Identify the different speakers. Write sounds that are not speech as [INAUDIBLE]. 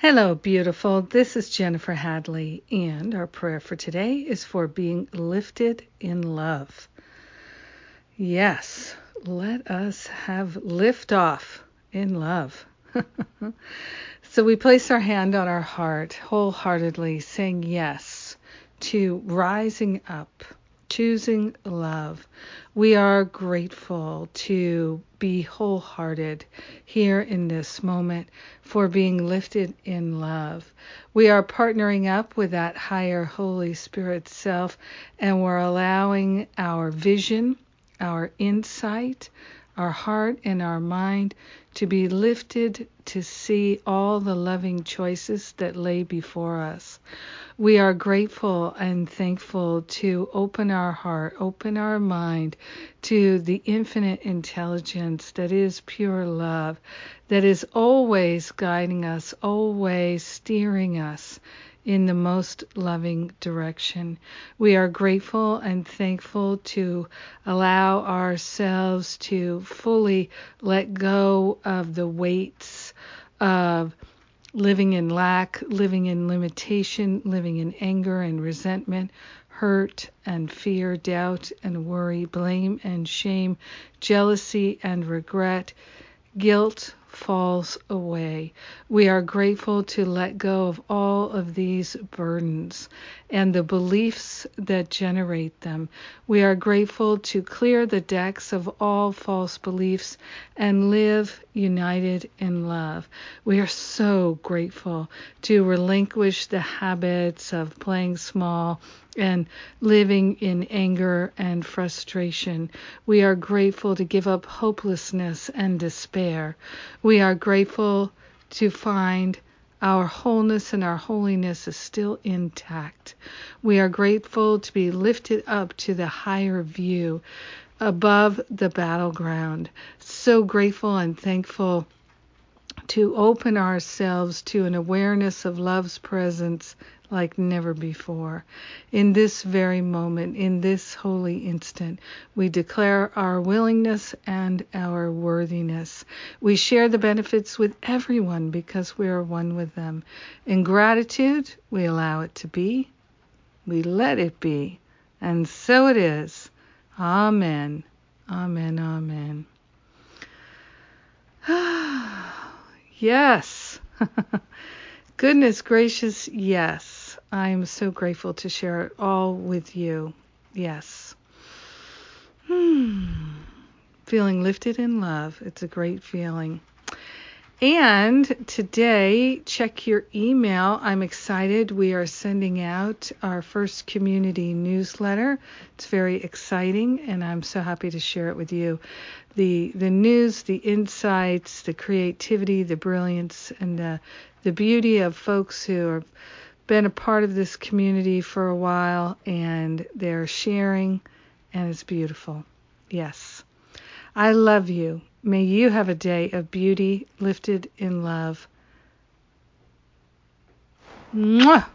Speaker 1: Hello, beautiful. This is Jennifer Hadley, and our prayer for today is for being lifted in love. Yes, let us have lift off in love. [LAUGHS] so we place our hand on our heart wholeheartedly, saying yes to rising up choosing love. We are grateful to be wholehearted here in this moment for being lifted in love. We are partnering up with that higher Holy Spirit self and we're allowing our vision, our insight, our heart, and our mind to be lifted to see all the loving choices that lay before us. We are grateful and thankful to open our heart, open our mind to the infinite intelligence that is pure love, that is always guiding us, always steering us in the most loving direction. We are grateful and thankful to allow ourselves to fully let go of the weights of living in lack, living in limitation, living in anger and resentment, hurt and fear, doubt and worry, blame and shame, jealousy and regret, guilt, falls away. We are grateful to let go of all of these burdens and the beliefs that generate them. We are grateful to clear the decks of all false beliefs and live united in love. We are so grateful to relinquish the habits of playing small and living in anger and frustration. We are grateful to give up hopelessness and despair. We are grateful to find our wholeness and our holiness is still intact. We are grateful to be lifted up to the higher view above the battleground. So grateful and thankful to open ourselves to an awareness of love's presence like never before. In this very moment, in this holy instant, we declare our willingness and our worthiness. We share the benefits with everyone because we are one with them. In gratitude, we allow it to be, we let it be, and so it is. Amen. Amen. Amen. [SIGHS] Ah. Yes. [LAUGHS] Goodness gracious, yes. I am so grateful to share it all with you. Yes. Hmm. Feeling lifted in love. It's a great feeling. And today, check your email. I'm excited. We are sending out our first community newsletter. It's very exciting, and I'm so happy to share it with you. The the news, the insights, the creativity, the brilliance, and the the beauty of folks who have been a part of this community for a while and they're sharing, and it's beautiful. Yes. I love you. May you have a day of beauty lifted in love. Mwah!